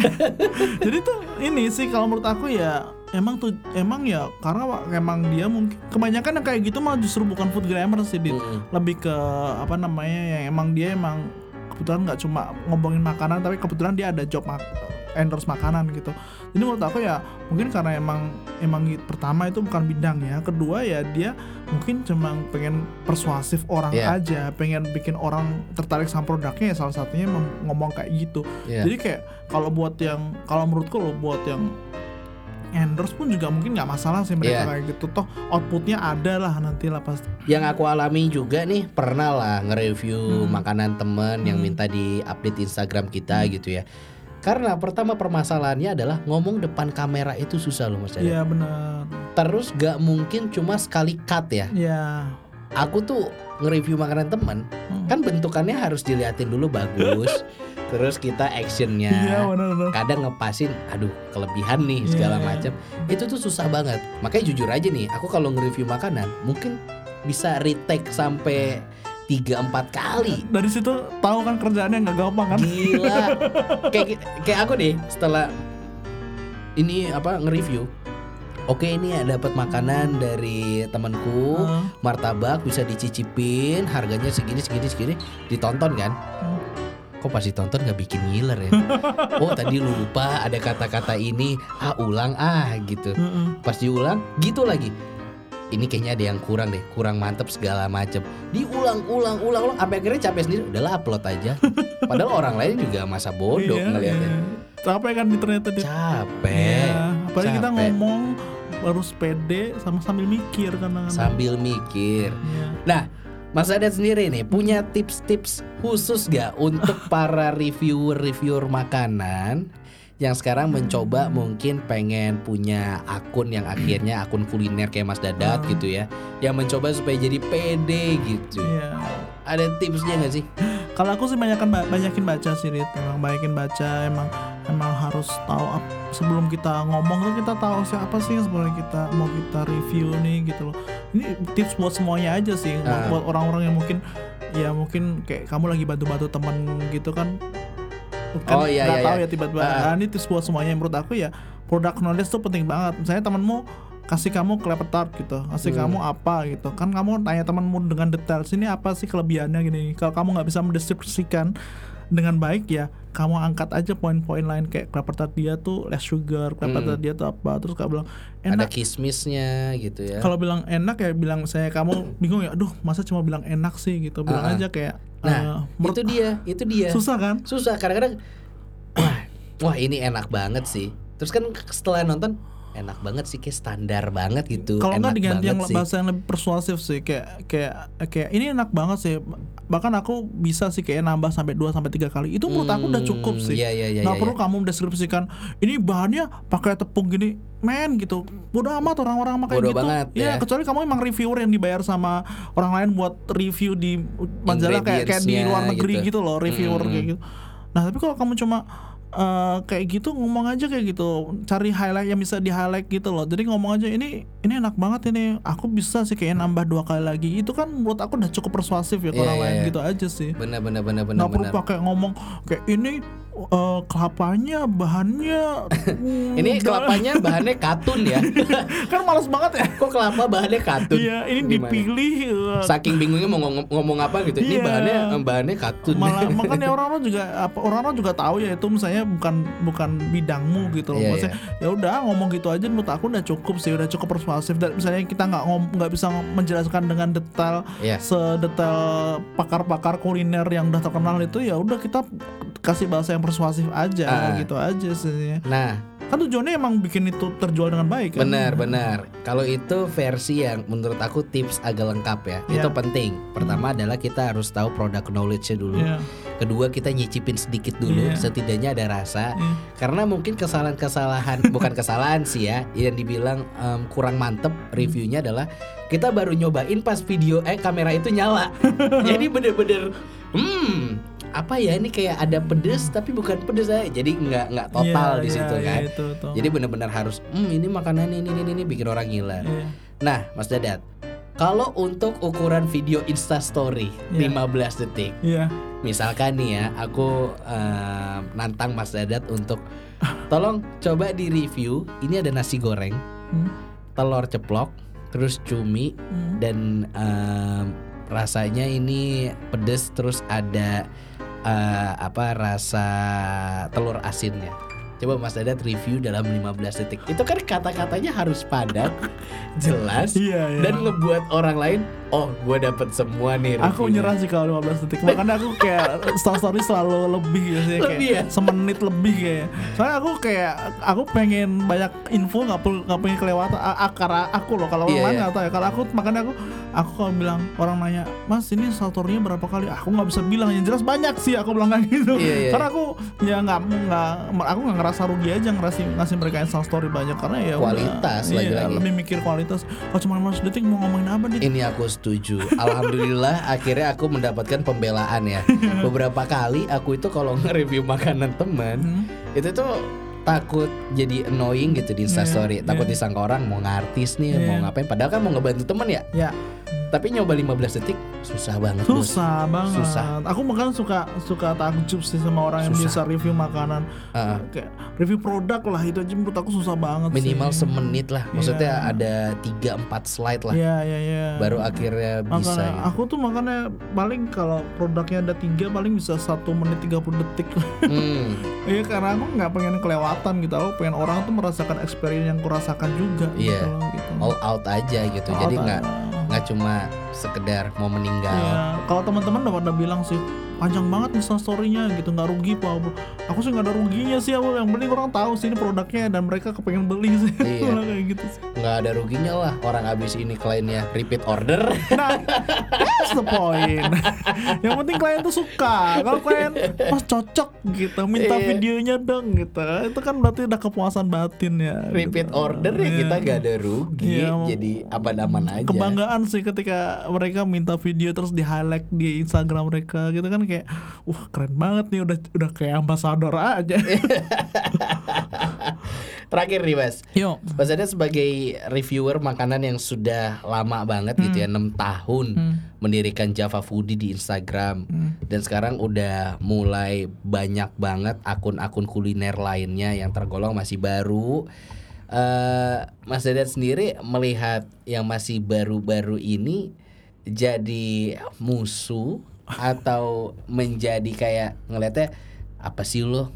Jadi tuh ini sih kalau menurut aku ya Emang tuh emang ya karena emang dia mungkin kebanyakan yang kayak gitu mah justru bukan food grammar sih Dit. Mm-mm. lebih ke apa namanya yang emang dia emang kebetulan nggak cuma ngomongin makanan tapi kebetulan dia ada job mak- endorse makanan gitu. Jadi menurut aku ya mungkin karena emang emang pertama itu bukan bidangnya kedua ya dia mungkin cuma pengen persuasif orang Iya. aja pengen bikin orang tertarik sama produknya ya salah satunya ngomong kayak gitu. Iya. jadi kayak kalau buat yang kalau menurutku loh buat yang endorse pun juga mungkin nggak masalah sih mereka kayak gitu. Toh outputnya ada lah nanti lah pasti yang aku alami juga nih pernah lah nge-review Hmm. makanan temen yang minta di update Instagram kita gitu ya karena pertama permasalahannya adalah ngomong depan kamera itu susah loh mas iya benar. Terus gak mungkin cuma sekali cut ya. Iya. Aku tuh nge-review makanan temen. Hmm. kan bentukannya harus diliatin dulu bagus. <laughs> Terus kita actionnya. Iya benar-benar kadang ngepasin aduh kelebihan nih segala Iya. macam itu tuh susah banget. Makanya jujur aja nih aku kalau nge-review makanan mungkin bisa retake sampai 3-4 kali. Dari situ tahu kan kerjaannya nggak gampang kan? Gila. <laughs> Kayak kayak aku nih setelah ini apa nge-review. Oke ini ya dapat makanan dari temanku Heeh. martabak bisa dicicipin harganya segini segini segini. Ditonton kan? Hmm. kok pas ditonton nggak bikin ngiler ya? <laughs> Oh tadi lupa ada kata-kata ini ah ulang ah gitu. Heeh. pas diulang gitu lagi ini kayaknya ada yang kurang deh kurang mantep segala macem. Diulang ulang ulang ulang sampai akhirnya capek sendiri. Udahlah upload aja. Padahal orang lain juga masa bodoh Iya, ngeliatnya. iya. capek kan di ternyata di capek. Iya, apalagi kita capek. ngomong harus pede sama sambil mikir kan sambil mikir. Iya. Nah, Mas Adat sendiri nih punya tips-tips khusus gak untuk para reviewer-reviewer makanan yang sekarang mencoba mungkin pengen punya akun yang akhirnya akun kuliner kayak Mas Dadat Hmm. gitu ya, yang mencoba supaya jadi pede gitu. Iya. Ada tipsnya gak sih? Kalau aku sih banyakin ba- banyakin baca sih, Rit. Emang banyakin baca, emang emang harus tahu ap- sebelum kita ngomong tuh kita tahu siapa sih sebenarnya kita mau kita review nih gitu loh ini tips buat semuanya aja sih buat, Ah. buat orang-orang yang mungkin ya mungkin kayak kamu lagi bantu-bantu teman gitu kan kan Oh, iya, nggak iya, tahu iya. ya tiba-tiba Ah. Ah, ini buat semuanya menurut aku ya product knowledge tuh penting banget misalnya temanmu kasih kamu clever tart gitu kasih Hmm. kamu apa gitu kan kamu tanya temanmu dengan detail sini apa sih kelebihannya gini kalau kamu nggak bisa mendeskripsikan dengan baik ya kamu angkat aja poin-poin lain kayak clever tart dia tuh less sugar clever Hmm. tart dia tuh apa terus kamu bilang Ada enak kismisnya gitu ya. kalau bilang enak ya bilang saya kamu bingung ya aduh masa cuma bilang enak sih gitu bilang ah. aja kayak Nah, eh, menurut- itu dia, itu dia. susah kan Susah kadang-kadang <clears throat> wah, wah ini enak banget sih. Terus kan setelah nonton enak banget sih kayak standar banget gitu. kalau nggak diganti yang sih. bahasa yang lebih persuasif sih kayak kayak kayak ini enak banget sih bahkan aku bisa sih kayak nambah sampai 2 sampai tiga kali itu menurut aku udah cukup Hmm, sih iya, iya, iya, nggak iya, perlu iya. kamu mendeskripsikan ini bahannya pakai tepung gini men gitu bodoh amat orang-orang makan gitu banget, ya, ya. kecuali kamu emang reviewer yang dibayar sama orang lain buat review di majalah kayak kayak di luar negeri gitu. gitu, loh reviewer Mm-mm. kayak gitu nah tapi kalau kamu cuma eh, kayak gitu ngomong aja kayak gitu. Cari highlight yang bisa di highlight gitu loh. Jadi ngomong aja ini ini enak banget ini. Aku bisa sih kayak nambah dua kali lagi. Itu kan menurut aku udah cukup persuasif ya Iya, orang iya, lain iya. gitu aja sih. Bener bener bener bener nggak perlu pakai ngomong kayak ini eh, kelapanya bahannya hmm, <laughs> Ini kelapanya bahannya katun ya. <laughs> kan males banget ya Kok kelapa bahannya katun? iya ini Gimana? dipilih eh, Saking bingungnya mau ngomong, ngomong apa gitu. Ini Iya. bahannya bahannya katun. malah <laughs> makanya orang-orang juga apa orang-orang juga tahu ya itu misalnya bukan bukan bidangmu gitu loh Iya, maksudnya ya udah ngomong gitu aja menurut aku udah cukup sih udah cukup persuasif dan misalnya kita nggak ngom nggak bisa menjelaskan dengan detail Iya. sedetail pakar-pakar kuliner yang udah terkenal itu ya udah kita kasih bahasa yang persuasif aja Ah. gitu aja sih Nah, kan tujuannya emang bikin itu terjual dengan baik kan benar benar. Kalau itu versi yang menurut aku tips agak lengkap ya. Iya. Itu penting. Pertama adalah kita harus tahu produk knowledge-nya dulu. Iya, Kedua kita nyicipin sedikit dulu, Iya. setidaknya ada rasa. iya. Karena mungkin kesalahan-kesalahan <laughs> bukan kesalahan sih ya, yang dibilang em, kurang mantep reviewnya adalah kita baru nyobain pas video eh kamera itu nyala. <laughs> Jadi bener-bener hmm apa ya ini kayak ada pedes tapi bukan pedes aja. Jadi nggak nggak total Iya, di iya, situ iya, kan. itu, tuh. Jadi bener-bener harus hmm ini makanan ini ini ini bikin orang gila. Iya. Nah, Mas Dadat, kalau untuk ukuran video Insta Story Iya. 15 detik iya Misalkan nih ya, aku em, nantang Mas Dadat untuk <laughs> tolong coba di review. Ini ada nasi goreng, Hmm. telur ceplok, terus cumi Hmm. dan em, rasanya ini pedes terus ada eh, apa rasa telur asinnya. Coba Mas Dadat review dalam 15 detik. Itu kan kata-katanya harus padat, <laughs> jelas Iya, iya. dan ngebuat orang lain, oh, gue dapet semua nih. Aku reviewnya." nyerah sih kalau 15 detik. Makanya aku kayak story story selalu lebih gitu sih kayak Lebih ya? semenit lebih kayak. Soalnya aku kayak aku pengen banyak info nggak perlu nggak pengen kelewatan akar aku loh kalau orang Iya, lain iya. nggak tahu ya. Kalau aku makanya aku aku kalau bilang orang nanya, "Mas, ini saltornya berapa kali?" Aku nggak bisa bilang yang jelas banyak sih aku bilang kayak gitu. Iya, iya. Karena aku ya nggak nggak aku nggak ngerasa rugi aja ngasih ngasih mereka install story banyak karena ya udah. Kualitas Iya, lagi-lagi. lebih mikir kualitas. Kalau cuma 15 detik mau ngomongin apa nih? Ini aku setuju. Alhamdulillah akhirnya aku mendapatkan pembelaan ya. <laughs> Beberapa kali aku itu kalau nge-review makanan teman Hmm. itu tuh takut jadi annoying gitu di Instastory. Iya, takut iya. disangka orang mau ngartis nih, Iya. mau ngapain padahal kan mau ngebantu teman ya. Ya, Tapi nyoba 15 detik susah banget, Bos. susah banget. Susah. Aku bahkan suka suka takjub sih sama orang yang Susah. bisa review makanan. Heeh. Kayak review produk lah itu aja menurut aku susah banget Minimal sih. semenit lah. Maksudnya Iya. ada 3 4 slide lah. Iya, iya, iya. Baru akhirnya bisa Makanya gitu. aku tuh makanya paling kalau produknya ada tiga paling bisa satu menit 30 detik Hmm. <laughs> Iya karena aku nggak pengen kelewatan gitu Aku pengen orang tuh merasakan experience yang kurasakan juga Iya. gitu, gitu. All out aja gitu. All Jadi nggak nggak cuma sekedar mau meninggal. Iya, kalau teman-teman udah pada bilang sih panjang banget Insta story-nya gitu nggak rugi pak aku sih nggak ada ruginya sih aku yang penting orang tahu sih ini produknya dan mereka kepengen beli sih. <laughs> Iya. Kayak gitu sih. Nggak ada ruginya lah orang abis ini kliennya repeat order. <laughs> Nah that's the point. <laughs> Yang penting klien tuh suka. Kalau klien pas cocok gitu. Minta Iya. videonya dong gitu. Itu kan berarti udah kepuasan batin ya repeat gitu. order ya Iya. kita nggak ada rugi. Iya, jadi aman-aman aja. kebanggaan sih ketika mereka minta video terus di highlight di Instagram mereka gitu kan kayak wah keren banget nih udah udah kayak ambasador aja. <laughs> Terakhir nih Mas. Yo. Mas Adat sebagai reviewer makanan yang sudah lama banget gitu ya 6 tahun mendirikan Java Foodie di Instagram dan sekarang udah mulai banyak banget akun-akun kuliner lainnya yang tergolong masih baru. Eh Mas Dadat sendiri melihat yang masih baru-baru ini jadi musuh atau menjadi kayak ngelihatnya apa sih lo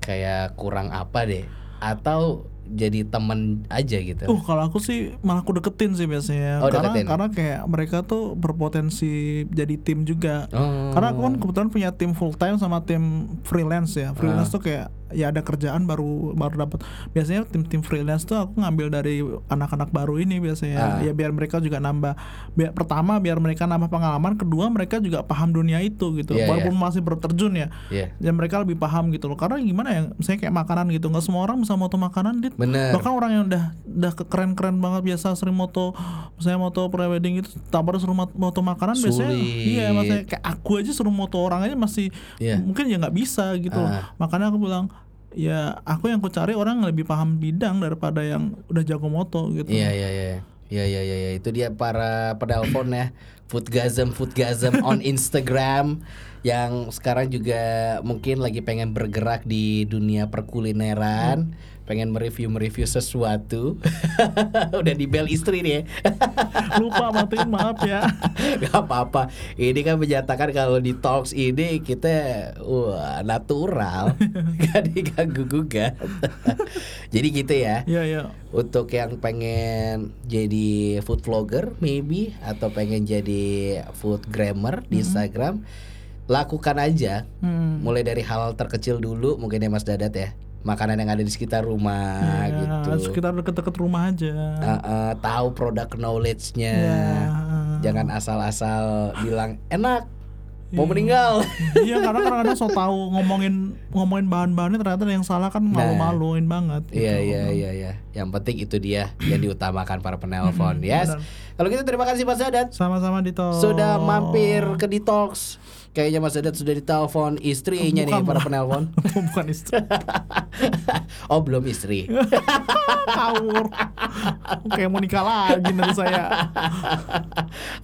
kayak kurang apa deh atau jadi temen aja gitu. Uh kalau aku sih malah aku deketin sih biasanya Oh, karena deketin. karena kayak mereka tuh berpotensi jadi tim juga. Oh. Karena aku kan kebetulan punya tim full time sama tim freelance ya. Freelance Ah. tuh kayak ya ada kerjaan baru baru dapat. Biasanya tim-tim freelance tuh aku ngambil dari anak-anak baru ini biasanya. Ah. Ya biar mereka juga nambah. Biar pertama biar mereka nambah pengalaman, kedua mereka juga paham dunia itu gitu. Iya, Walaupun masih berterjun ya. Iya. Ya mereka lebih paham gitu loh. Karena gimana ya, misalnya kayak makanan gitu, nggak semua orang bisa moto makanan, dit. Bener. Bahkan orang yang udah udah keren-keren banget biasa sering moto, misalnya moto prewedding itu, tak baru suruh mot- moto makanan biasanya, Sulit. iya maksudnya kayak aku aja suruh moto orang aja masih Iya. mungkin ya nggak bisa gitu. loh. Ah. Makanya aku bilang ya aku yang ku cari orang lebih paham bidang daripada yang udah jago moto gitu. Iya iya iya. Iya iya iya iya. itu dia para penelpon ya. Foodgasm Foodgasm on Instagram yang sekarang juga mungkin lagi pengen bergerak di dunia perkulineran, pengen mereview-mereview sesuatu. <laughs> Udah di bel istri nih ya. <laughs> Lupa matiin maaf ya. <laughs> Gak apa-apa. Ini kan menyatakan kalau di talks ini kita wah natural, gak diganggu gugat. Jadi gitu ya. Iya iya. Untuk yang pengen jadi food vlogger maybe atau pengen jadi food grammer di Instagram, lakukan aja. Hmm. Mulai dari hal terkecil dulu mungkin ya Mas Dadat ya. Makanan yang ada di sekitar rumah Ya, gitu. sekitar deket-deket rumah aja. Uh, uh, tahu produk knowledge-nya. Ya. Jangan asal-asal bilang enak. Mau meninggal. <laughs> Iya karena kadang-kadang so tahu ngomongin ngomongin bahan-bahannya ternyata yang salah kan malu-maluin banget. gitu. Iya iya iya iya. Yang penting itu dia yang diutamakan para penelpon. Yes. Kalau gitu terima kasih Mas Dadat. Sama-sama Dito. sudah mampir ke Detox. Kayaknya Mas Dadat sudah ditelepon istrinya nih Bukan, para Pak. penelpon. <laughs> Bukan istri. <laughs> oh belum istri. <laughs> Kawur. Kayak mau nikah lagi nanti saya.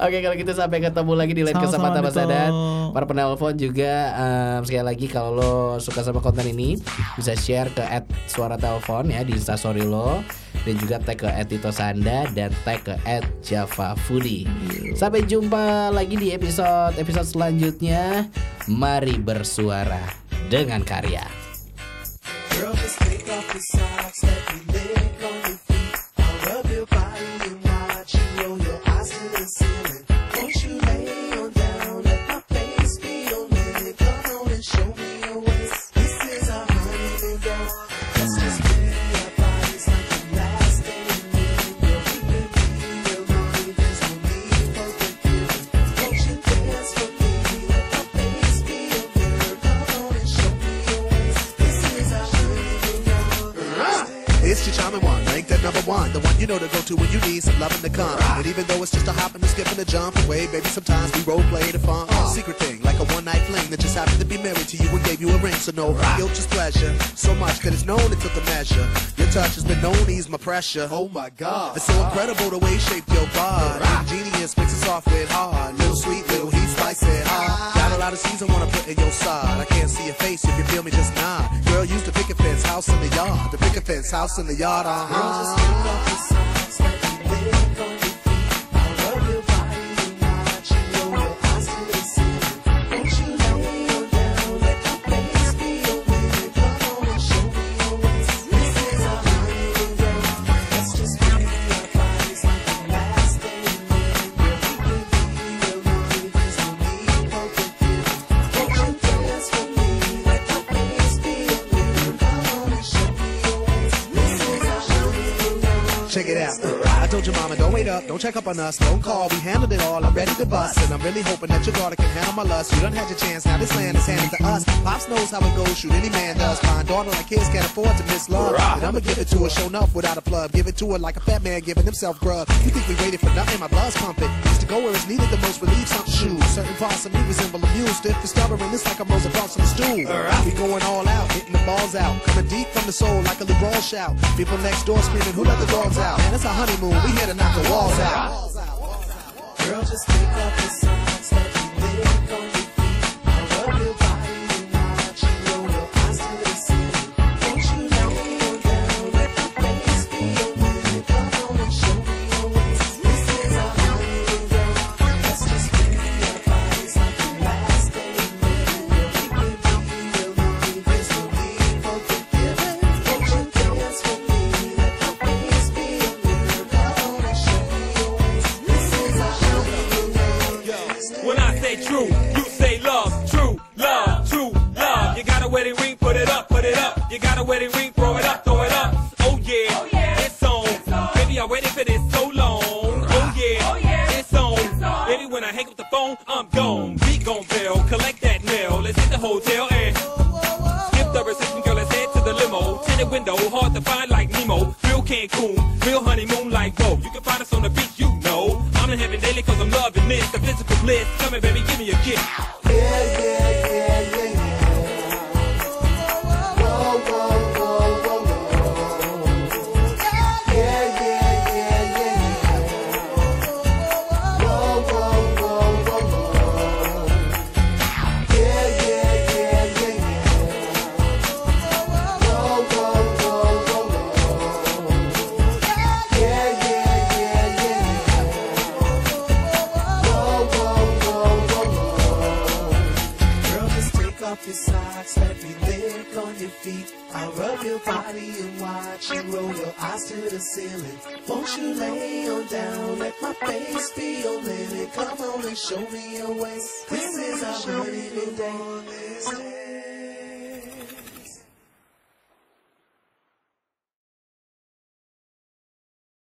Oke kalau gitu sampai ketemu lagi di lain kesempatan Mas. Dadat. Para penelpon juga em, sekali lagi kalau lo suka sama konten ini bisa share ke @suara telepon ya di instastory lo dan juga tag ke @titosanda dan tag ke @javafoodie. Sampai jumpa lagi di episode episode selanjutnya. Mari bersuara dengan karya. Girl, one. The one you know to go to when you need some loving to come. And even though it's just a hop and a skip and a jump away, baby, sometimes we role play the fun. Secret thing, like a one night fling that just happened to be married to you and gave you a ring. So no guilt, just pleasure. So much that it's known it took a measure. Your touch has been known ease my pressure. Oh my god. It's so incredible the way you shaped your body. Ingenious, mixes soft with hard. Little sweet, little heat, spice it hard. Got a lot of seeds I wanna put in your side. I can't see your face if you feel me, just nod. Girl, use the picket fence, house in the yard. The picket fence, house in the yard, uh Girl, just take off your socks, let me lick on check up on us, don't call, we handled it all, I'm ready to bust. And I'm really hoping that your daughter can handle my lust. You done had your chance, now this land is handed to us. Pops knows how it goes, shoot any man does. My daughter like his can't afford to miss love. And I'ma give it to her, show enough without a plug. Give it to her like a fat man giving himself grub. You think we waited for nothing, my blood's pumping. Used to go where it's needed the most, relieve some shoes. Certain parts of me resemble a mule, stiff and stubborn, it's like I'm on the stool. We going all out, hitting the balls out. Coming deep from the soul like a LeBron shout. People next door screaming, who let the dogs out? Man, it's a honeymoon, we here to knock the walls out. Girl, just take off the socks, let me lick on true, you say love. True love, true love. You got a wedding ring, put it up, put it up. You got a wedding ring, throw it up, throw it up. Oh yeah, oh, it's on. Baby, I waited for this so long. Oh yeah, oh, it's on. Baby, when I hang up the phone, I'm gone. Come here, baby, give me a kiss.